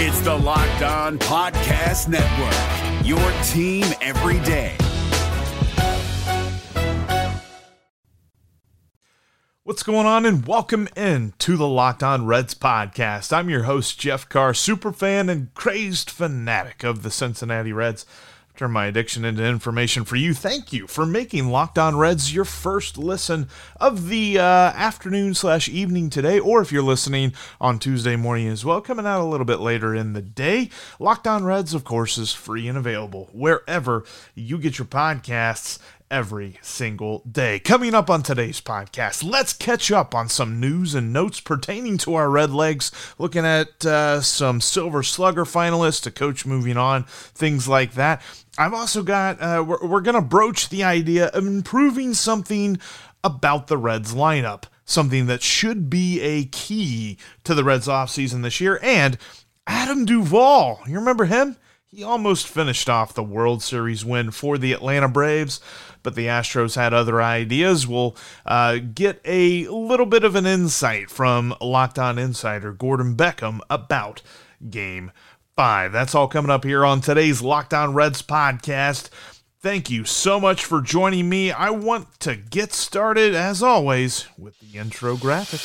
It's the Locked On Podcast Network, your team every day. What's going on, and welcome in to the Locked On Reds podcast. I'm your host, Jeff Carr, super fan and crazed fanatic of the Cincinnati Reds turn my addiction into information for you. Thank you for making Locked On Reds your first listen of the uh, afternoon slash evening today, or if you're listening on Tuesday morning as well, coming out a little bit later in the day. Locked On Reds, of course, is free and available wherever you get your podcasts every single day. Coming up on today's podcast, let's catch up on some news and notes pertaining to our Red Legs, looking at uh, some Silver Slugger finalists, a coach moving on, things like that. I've also got, uh, we're, we're going to broach the idea of improving something about the Reds lineup, something that should be a key to the Reds offseason this year, and Adam Duvall. You remember him? He almost finished off the World Series win for the Atlanta Braves, but the Astros had other ideas. We'll uh, get a little bit of an insight from Locked On Insider Gordon Beckham about Game 5. That's all coming up here on today's Locked On Reds podcast. Thank you so much for joining me. I want to get started, as always, with the intro graphic.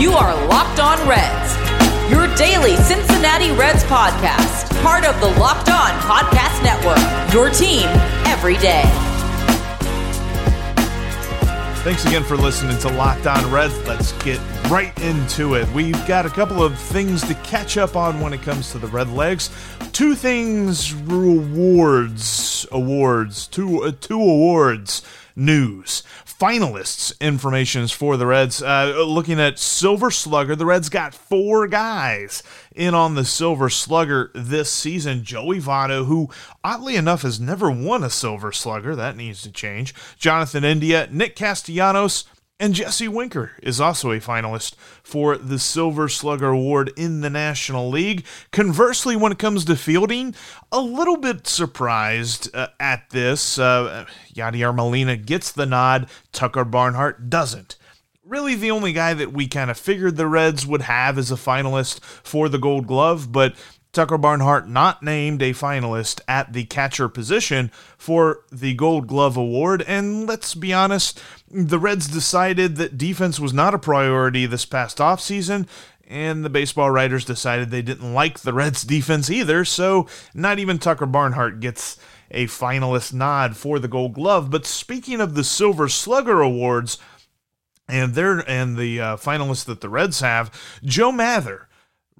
You are Locked On Reds your daily Cincinnati Reds podcast, part of the Locked On Podcast Network. Your team every day. Thanks again for listening to Locked On Reds. Let's get right into it. We've got a couple of things to catch up on when it comes to the Red Legs. Two things rewards, awards, two uh, two awards news. Finalists informations for the Reds. Uh, looking at Silver Slugger, the Reds got four guys in on the Silver Slugger this season. Joey Votto, who oddly enough has never won a Silver Slugger, that needs to change. Jonathan India, Nick Castellanos, and Jesse Winker is also a finalist for the Silver Slugger Award in the National League. Conversely, when it comes to fielding, a little bit surprised uh, at this. Uh, Yadier Molina gets the nod, Tucker Barnhart doesn't. Really, the only guy that we kind of figured the Reds would have as a finalist for the Gold Glove, but Tucker Barnhart not named a finalist at the catcher position for the Gold Glove Award. And let's be honest, the Reds decided that defense was not a priority this past offseason, and the baseball writers decided they didn't like the Reds' defense either, so not even Tucker Barnhart gets a finalist nod for the Gold Glove. But speaking of the Silver Slugger Awards, and their and the uh, finalists that the Reds have, Joe Mather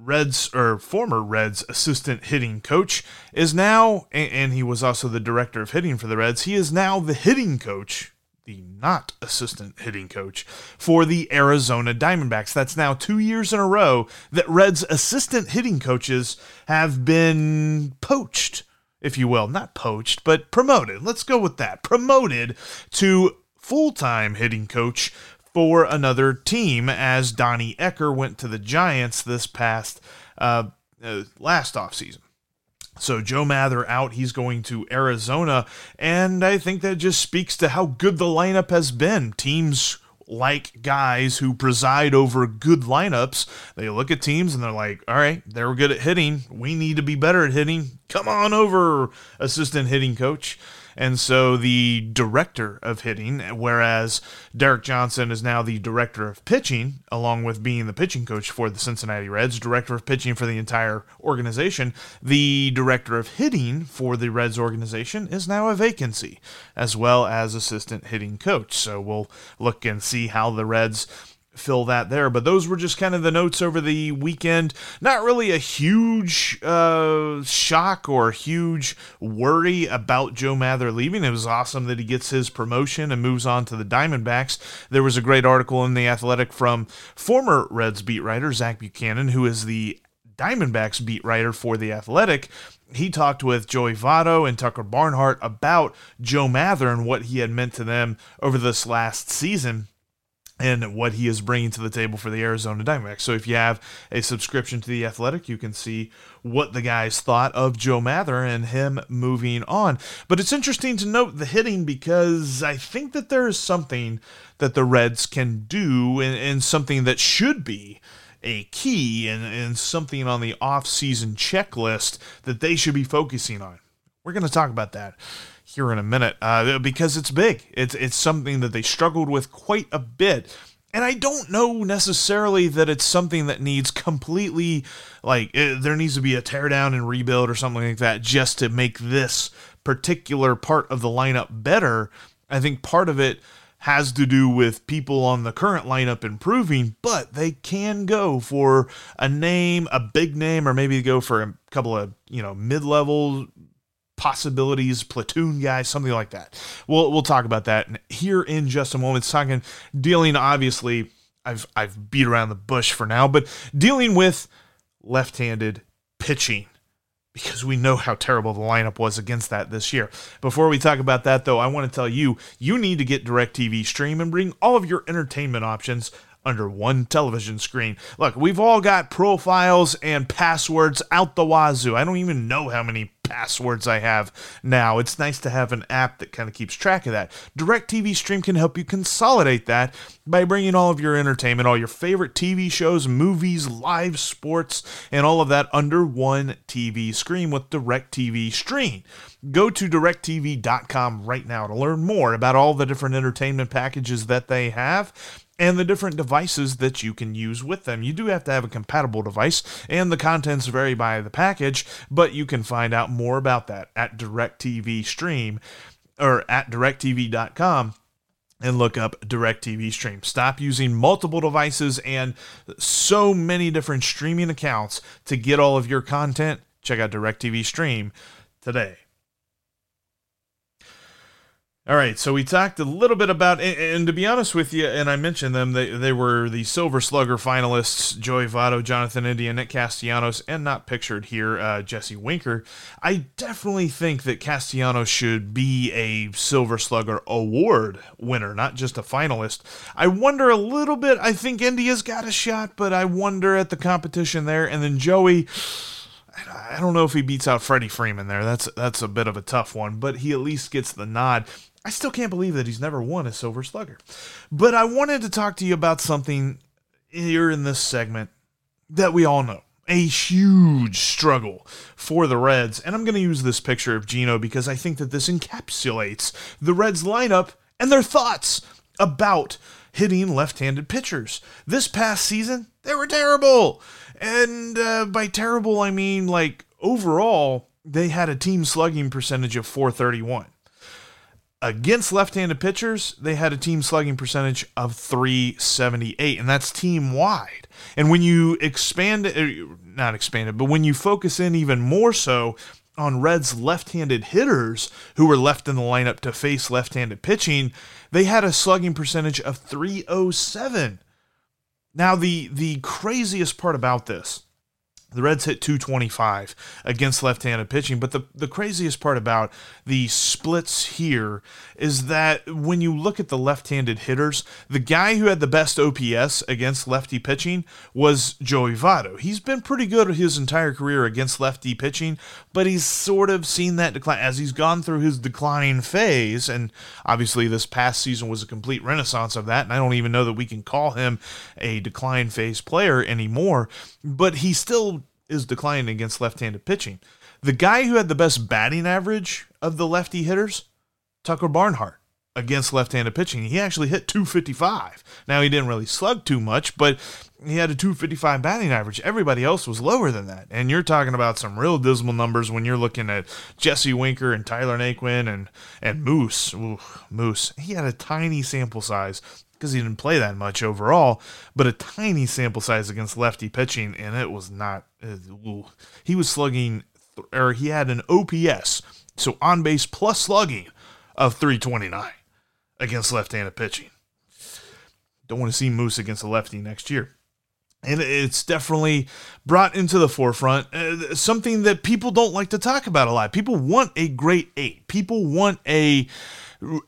Reds or former Reds assistant hitting coach is now, and he was also the director of hitting for the Reds. He is now the hitting coach, the not assistant hitting coach for the Arizona Diamondbacks. That's now two years in a row that Reds assistant hitting coaches have been poached, if you will, not poached, but promoted. Let's go with that. Promoted to full time hitting coach for another team as Donnie Ecker went to the Giants this past uh, uh, last offseason. So Joe Mather out, he's going to Arizona, and I think that just speaks to how good the lineup has been. Teams like guys who preside over good lineups. They look at teams and they're like, all right, they're good at hitting. We need to be better at hitting. Come on over, assistant hitting coach. And so the director of hitting, whereas Derek Johnson is now the director of pitching, along with being the pitching coach for the Cincinnati Reds, director of pitching for the entire organization, the director of hitting for the Reds organization is now a vacancy, as well as assistant hitting coach. So we'll look and see how the Reds fill that there. But those were just kind of the notes over the weekend. Not really a huge uh, shock or huge worry about Joe Mather leaving. It was awesome that he gets his promotion and moves on to the Diamondbacks. There was a great article in The Athletic from former Reds beat writer Zach Buchanan, who is the Diamondbacks beat writer for The Athletic, he talked with Joey Votto and Tucker Barnhart about Joe Mather and what he had meant to them over this last season and what he is bringing to the table for the Arizona Diamondbacks. So if you have a subscription to the Athletic, you can see what the guys thought of Joe Mather and him moving on. But it's interesting to note the hitting because I think that there is something that the Reds can do and, and something that should be a key and, and something on the off-season checklist that they should be focusing on. We're going to talk about that here in a minute uh, because it's big. It's it's something that they struggled with quite a bit. And I don't know necessarily that it's something that needs completely like it, there needs to be a teardown and rebuild or something like that just to make this particular part of the lineup better. I think part of it has to do with people on the current lineup improving, but they can go for a name, a big name, or maybe go for a couple of, you know, mid level possibilities, platoon guys, something like that. We'll we'll talk about that here in just a moment. Talking dealing obviously I've I've beat around the bush for now, but dealing with left-handed pitching because we know how terrible the lineup was against that this year. Before we talk about that though, I want to tell you you need to get DirecTV Stream and bring all of your entertainment options under one television screen. Look, we've all got profiles and passwords out the wazoo. I don't even know how many passwords I have now. It's nice to have an app that kind of keeps track of that. DirecTV Stream can help you consolidate that by bringing all of your entertainment, all your favorite TV shows, movies, live sports, and all of that under one TV screen with DirecTV Stream. Go to directv.com right now to learn more about all the different entertainment packages that they have and the different devices that you can use with them. You do have to have a compatible device, and the contents vary by the package, but you can find out more about that at DirecTV Stream or at directv.com and look up DirecTV Stream. Stop using multiple devices and so many different streaming accounts to get all of your content. Check out DirecTV Stream today. All right, so we talked a little bit about, and, and, to be honest with you, and I mentioned them, they, they were the Silver Slugger finalists Joey Votto, Jonathan India, Nick Castellanos, and not pictured here, uh, Jesse Winker. I definitely think that Castellanos should be a Silver Slugger award winner, not just a finalist. I wonder a little bit, I think India's got a shot, but I wonder at the competition there. And then Joey. I don't know if he beats out Freddie Freeman there. That's that's a bit of a tough one, but he at least gets the nod. I still can't believe that he's never won a Silver Slugger. But I wanted to talk to you about something here in this segment that we all know. A huge struggle for the Reds. And I'm going to use this picture of Geno because I think that this encapsulates the Reds lineup and their thoughts about hitting left handed pitchers. This past season, they were terrible. And uh, by terrible, I mean like overall, they had a team slugging percentage of 431 against left-handed pitchers, they had a team slugging percentage of 378, and that's team wide. And when you expand er, not expand it, but when you focus in even more so on Reds left-handed hitters who were left in the lineup to face left-handed pitching, they had a slugging percentage of 307. Now the the craziest part about this the Reds hit 225 against left handed pitching. But the, the craziest part about the splits here is that when you look at the left handed hitters, the guy who had the best OPS against lefty pitching was Joey Votto. He's been pretty good his entire career against lefty pitching, but he's sort of seen that decline as he's gone through his decline phase. And obviously, this past season was a complete renaissance of that. And I don't even know that we can call him a decline phase player anymore, but he still is declining against left-handed pitching. The guy who had the best batting average of the lefty hitters, Tucker Barnhart, against left-handed pitching. He actually hit 255. Now he didn't really slug too much, but he had a 255 batting average. Everybody else was lower than that. And you're talking about some real dismal numbers when you're looking at Jesse Winker and Tyler Naquin and and Moose. Ooh, Moose. He had a tiny sample size because he didn't play that much overall, but a tiny sample size against lefty pitching, and it was not. he was slugging, or he had an OPS, so on base plus slugging of 329 against left handed pitching. Don't want to see Moose against a lefty next year. And it's definitely brought into the forefront uh, something that people don't like to talk about a lot. People want a great eight. People want a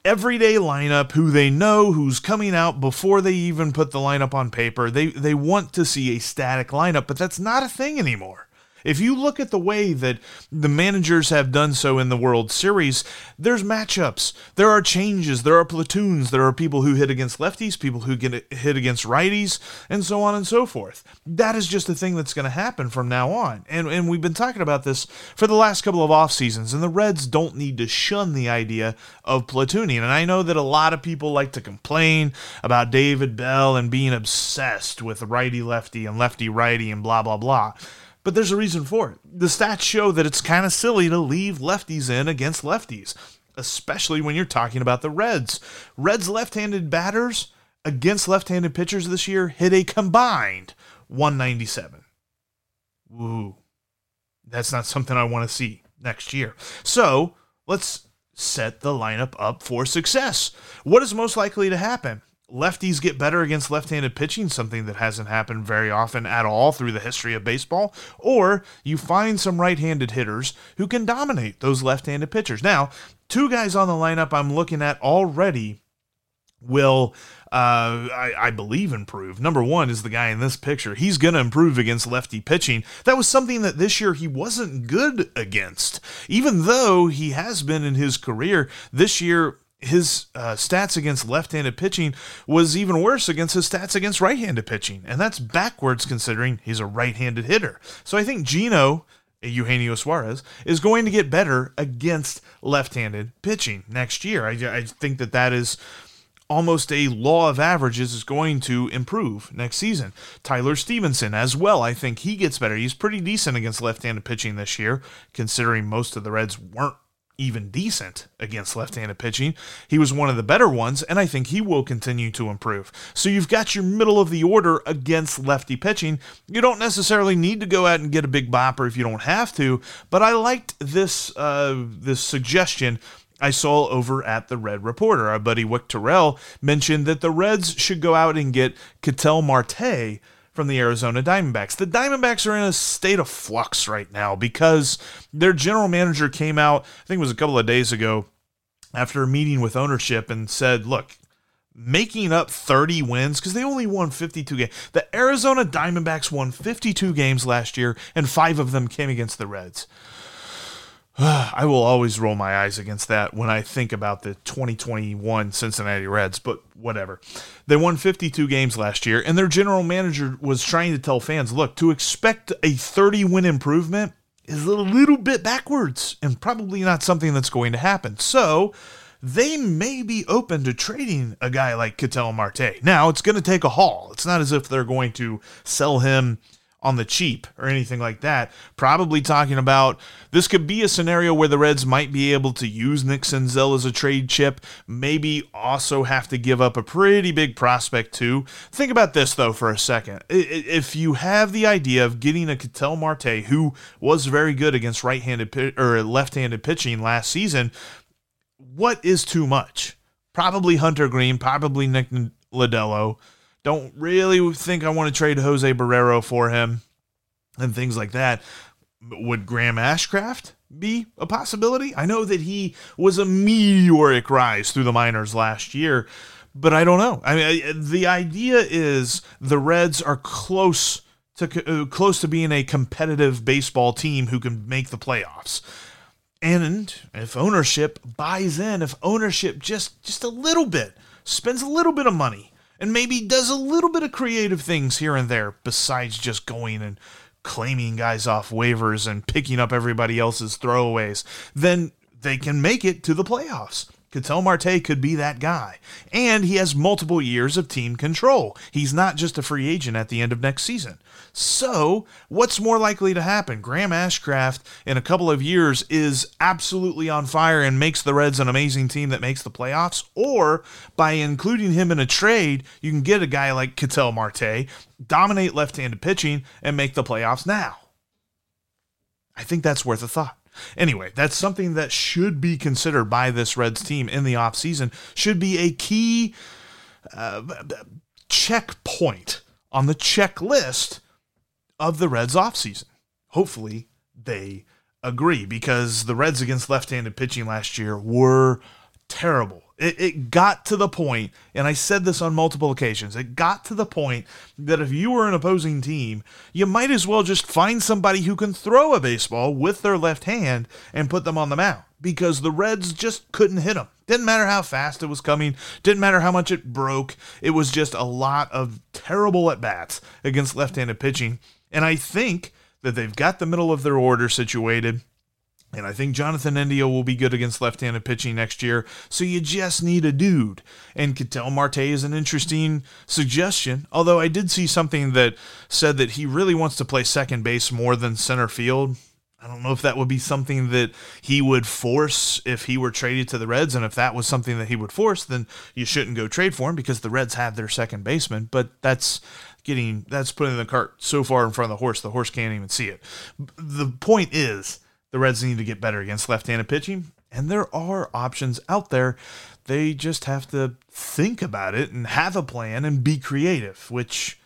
everyday lineup who they know who's coming out before they even put the lineup on paper. They they want to see a static lineup, but that's not a thing anymore. If you look at the way that the managers have done so in the World Series, there's matchups, there are changes, there are platoons, there are people who hit against lefties, people who get hit against righties, and so on and so forth. That is just a thing that's going to happen from now on. And and we've been talking about this for the last couple of off seasons, and the Reds don't need to shun the idea of platooning. And I know that a lot of people like to complain about David Bell and being obsessed with righty lefty and lefty righty and blah blah blah. But there's a reason for it. The stats show that it's kind of silly to leave lefties in against lefties, especially when you're talking about the Reds. Reds left handed batters against left handed pitchers this year hit a combined 197. Woo. That's not something I want to see next year. So let's set the lineup up for success. What is most likely to happen? Lefties get better against left-handed pitching, something that hasn't happened very often at all through the history of baseball, or you find some right-handed hitters who can dominate those left-handed pitchers. Now, two guys on the lineup I'm looking at already will uh, I, I, believe improve. Number one is the guy in this picture. He's going to improve against lefty pitching. That was something that this year he wasn't good against. Even though he has been in his career, this year his uh, stats against left-handed pitching was even worse against his stats against right-handed pitching, and that's backwards considering he's a right-handed hitter. So I think Geno Eugenio Suarez is going to get better against left-handed pitching next year. I, I think that that is almost a law of averages is going to improve next season. Tyler Stephenson as well, I think he gets better. He's pretty decent against left-handed pitching this year, considering most of the Reds weren't even decent against left handed pitching. He was one of the better ones, and I think he will continue to improve. So you've got your middle of the order against lefty pitching. You don't necessarily need to go out and get a big bopper if you don't have to, but I liked this uh, this suggestion. I saw over at the Red Reporter. Our buddy Wick Terrell mentioned that the Reds should go out and get Ketel Marte from the Arizona Diamondbacks. The Diamondbacks are in a state of flux right now because their general manager came out, I think it was a couple of days ago, after a meeting with ownership and said, look, making up 30 wins because they only won 52 games. The Arizona Diamondbacks won 52 games last year, and five of them came against the Reds. I will always roll my eyes against that when I think about the 2021 Cincinnati Reds, but whatever. They won 52 games last year, and their general manager was trying to tell fans look, to expect a 30 win improvement is a little bit backwards and probably not something that's going to happen. So, they may be open to trading a guy like Ketel Marte. Now, it's going to take a haul. It's not as if they're going to sell him on the cheap or anything like that. Probably talking about this could be a scenario where the Reds might be able to use Nick Senzel as a trade chip, maybe also have to give up a pretty big prospect too. Think about this though for a second. If you have the idea of getting a Ketel Marte who was very good against right-handed or left-handed pitching last season, what is too much? Probably Hunter Greene, probably Nick Lodolo don't really think I want to trade Jose Barrero for him and things like that. Would Graham Ashcraft be a possibility? I know that he was a meteoric rise through the minors last year, but I don't know. I mean, the idea is the Reds are close to uh, close to being a competitive baseball team who can make the playoffs. And if ownership buys in, if ownership just just a little bit spends a little bit of money and maybe does a little bit of creative things here and there besides just going and claiming guys off waivers and picking up everybody else's throwaways, then they can make it to the playoffs. Ketel Marte could be that guy. And he has multiple years of team control. He's not just a free agent at the end of next season. So, what's more likely to happen? Graham Ashcraft in a couple of years is absolutely on fire and makes the Reds an amazing team that makes the playoffs, or by including him in a trade, you can get a guy like Ketel Marte, dominate left handed pitching, and make the playoffs now. I think that's worth a thought. Anyway, that's something that should be considered by this Reds team in the offseason, should be a key uh, checkpoint on the checklist of the Reds offseason. Hopefully, they agree because the Reds against left handed pitching last year were terrible. It, it got to the point, and I said this on multiple occasions, it got to the point that if you were an opposing team, you might as well just find somebody who can throw a baseball with their left hand and put them on the mound because the Reds just couldn't hit them. Didn't matter how fast it was coming, didn't matter how much it broke. It was just a lot of terrible at bats against left handed pitching. And I think that they've got the middle of their order situated. And I think Jonathan India will be good against left handed pitching next year. So you just need a dude. And Ketel Marte is an interesting suggestion. Although I did see something that said that he really wants to play second base more than center field. I don't know if that would be something that he would force if he were traded to the Reds. And if that was something that he would force, then you shouldn't go trade for him because the Reds have their second baseman. But that's getting, that's putting the cart so far in front of the horse, the horse can't even see it. The point is, the Reds need to get better against left handed pitching, and there are options out there. They just have to think about it and have a plan and be creative, which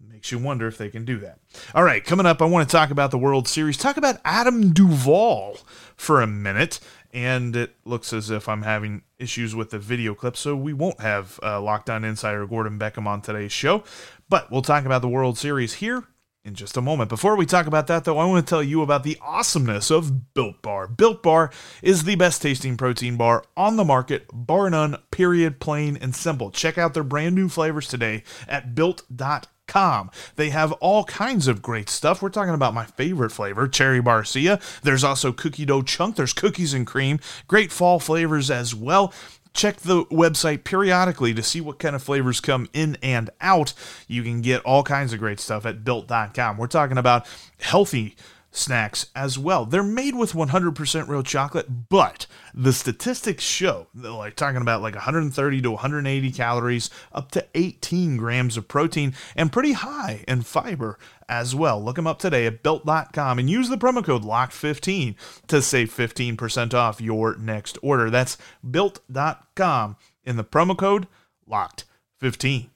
makes you wonder if they can do that. All right, coming up, I want to talk about the World Series, talk about Adam Duvall for a minute. And it looks as if I'm having issues with the video clip, so we won't have uh, Locked On Insider Gordon Beckham on today's show. But we'll talk about the World Series here in just a moment. Before we talk about that, though, I want to tell you about the awesomeness of Built Bar. Built Bar is the best tasting protein bar on the market, bar none, period, plain and simple. Check out their brand new flavors today at built.com. They have all kinds of great stuff. We're talking about my favorite flavor, cherry barcia. There's also cookie dough chunk. There's cookies and cream. Great fall flavors as well check the website periodically to see what kind of flavors come in and out. You can get all kinds of great stuff at built.com. We're talking about healthy snacks as well. They're made with 100% real chocolate, but the statistics show like talking about like 130 to 180 calories, up to 18 grams of protein, and pretty high in fiber as well. Look them up today at built.com and use the promo code LOCKED15 to save 15% off your next order. That's built.com in the promo code LOCKED15.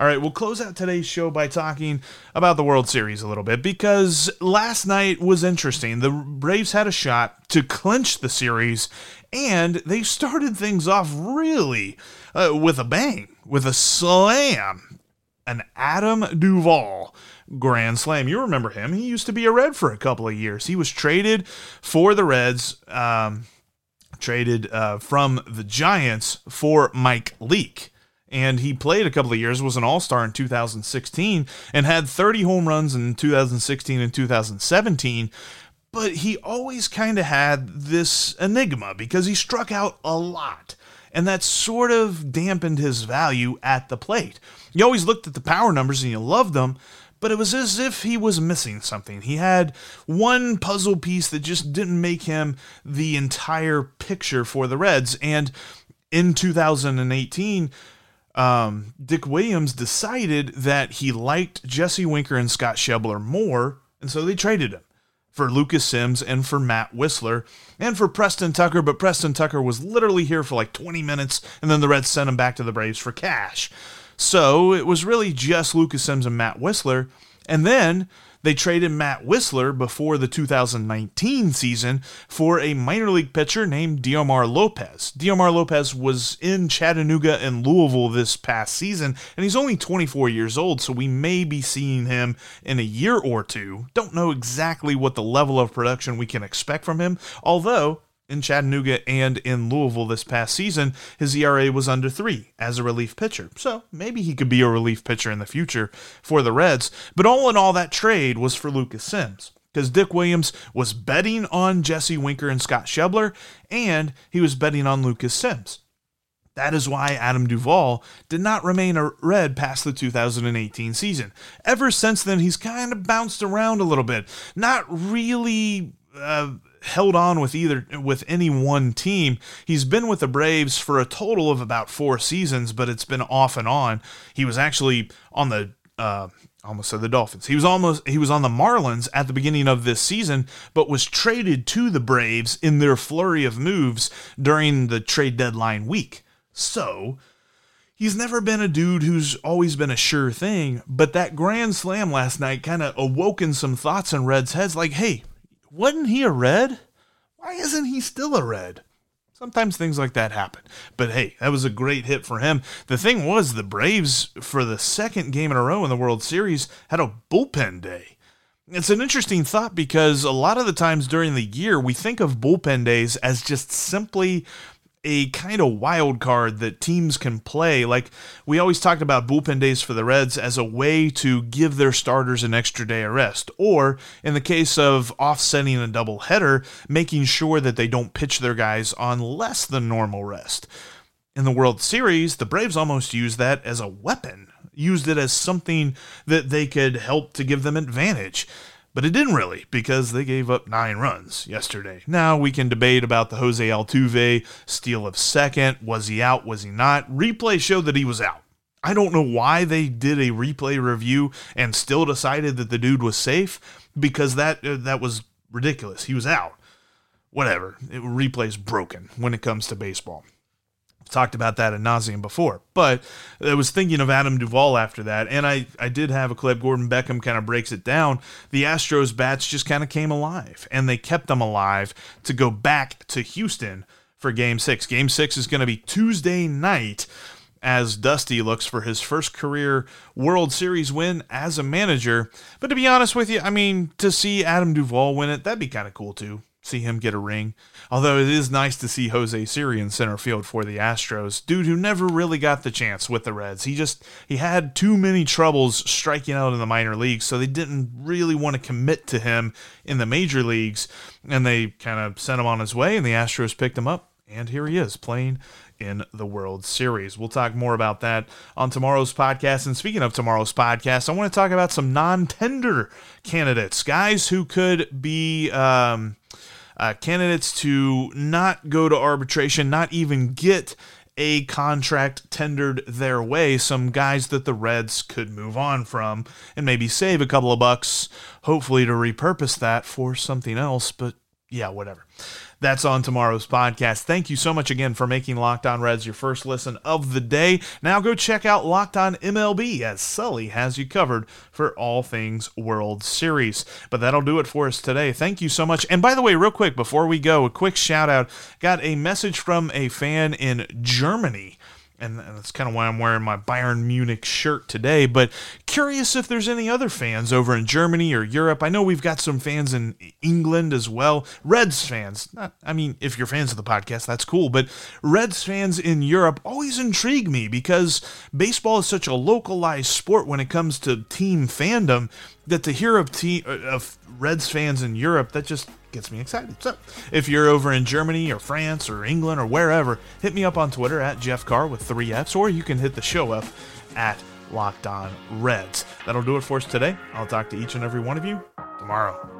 All right, we'll close out today's show by talking about the World Series a little bit because last night was interesting. The Braves had a shot to clinch the series, and they started things off really uh, with a bang, with a slam. An Adam Duvall grand slam. You remember him? He used to be a Red for a couple of years. He was traded for the Reds. Um, traded uh, from the Giants for Mike Leake and he played a couple of years, was an all star in 2016, and had 30 home runs in 2016 and 2017. But he always kind of had this enigma because he struck out a lot, and that sort of dampened his value at the plate. You always looked at the power numbers and you loved them, but it was as if he was missing something. He had one puzzle piece that just didn't make him the entire picture for the Reds. And in 2018, um, Dick Williams decided that he liked Jesse Winker and Scott Schebler more, and so they traded him for Lucas Sims and for Matt Wisler and for Preston Tucker, but Preston Tucker was literally here for like 20 minutes, and then the Reds sent him back to the Braves for cash. So it was really just Lucas Sims and Matt Wisler. And then they traded Matt Wisler before the 2019 season for a minor league pitcher named Diomar Lopez. Diomar Lopez was in Chattanooga and Louisville this past season, and he's only 24 years old, so we may be seeing him in a year or two. Don't know exactly what the level of production we can expect from him, although in Chattanooga and in Louisville this past season, his ERA was under three as a relief pitcher. So maybe he could be a relief pitcher in the future for the Reds. But all in all, that trade was for Lucas Sims because Dick Williams was betting on Jesse Winker and Scott Schebler, and he was betting on Lucas Sims. That is why Adam Duvall did not remain a Red past the 2018 season. Ever since then, he's kind of bounced around a little bit. Not really. Uh, held on with either with any one team. He's been with the Braves for a total of about four seasons, but it's been off and on. He was actually on the uh, almost said the Dolphins. He was almost he was on the Marlins at the beginning of this season, but was traded to the Braves in their flurry of moves during the trade deadline week. So he's never been a dude who's always been a sure thing, but that grand slam last night kind of awoken some thoughts in Red's heads like, hey, wasn't he a red? Why isn't he still a red? Sometimes things like that happen. But hey, that was a great hit for him. The thing was, the Braves, for the second game in a row in the World Series, had a bullpen day. It's an interesting thought because a lot of the times during the year, we think of bullpen days as just simply a kind of wild card that teams can play. Like we always talked about bullpen days for the Reds as a way to give their starters an extra day of rest, or in the case of offsetting a doubleheader, making sure that they don't pitch their guys on less than normal rest. In the World Series, the Braves almost used that as a weapon, used it as something that they could help to give them advantage. But it didn't really, because they gave up nine runs yesterday. Now we can debate about the Jose Altuve steal of second. Was he out? Was he not? Replay showed that he was out. I don't know why they did a replay review and still decided that the dude was safe, because that uh, that was ridiculous. He was out. Whatever. It, replay's broken when it comes to baseball talked about that at nauseum before. But I was thinking of Adam Duvall after that, and I, I did have a clip. Gordon Beckham kind of breaks it down. The Astros bats just kind of came alive, and they kept them alive to go back to Houston for game six. Game six is going to be Tuesday night as Dusty looks for his first career World Series win as a manager. But to be honest with you, I mean, to see Adam Duvall win it, that'd be kind of cool too see him get a ring. Although it is nice to see Jose Siri in center field for the Astros, dude who never really got the chance with the Reds. He just he had too many troubles striking out in the minor leagues, so they didn't really want to commit to him in the major leagues, and they kind of sent him on his way, and the Astros picked him up, and here he is playing in the World Series. We'll talk more about that on tomorrow's podcast. And speaking of tomorrow's podcast, I want to talk about some non tender candidates, guys who could be. Um, uh, candidates to not go to arbitration, not even get a contract tendered their way, some guys that the Reds could move on from and maybe save a couple of bucks, hopefully to repurpose that for something else. But yeah, whatever. That's on tomorrow's podcast. Thank you so much again for making Locked On Reds your first listen of the day. Now go check out Locked On MLB as Sully has you covered for all things World Series. But that'll do it for us today. Thank you so much. And by the way, real quick before we go, a quick shout out. Got a message from a fan in Germany and that's kind of why I'm wearing my Bayern Munich shirt today. But curious if there's any other fans over in Germany or Europe. I know we've got some fans in England as well. Reds fans. I mean, if you're fans of the podcast, that's cool. But Reds fans in Europe always intrigue me because baseball is such a localized sport when it comes to team fandom that to hear of, team, of Reds fans in Europe, that just gets me excited. So, if you're over in Germany or France or England or wherever, hit me up on Twitter at Jeff Carr with three F's, or you can hit the show up at Locked On Reds. That'll do it for us today. I'll talk to each and every one of you tomorrow.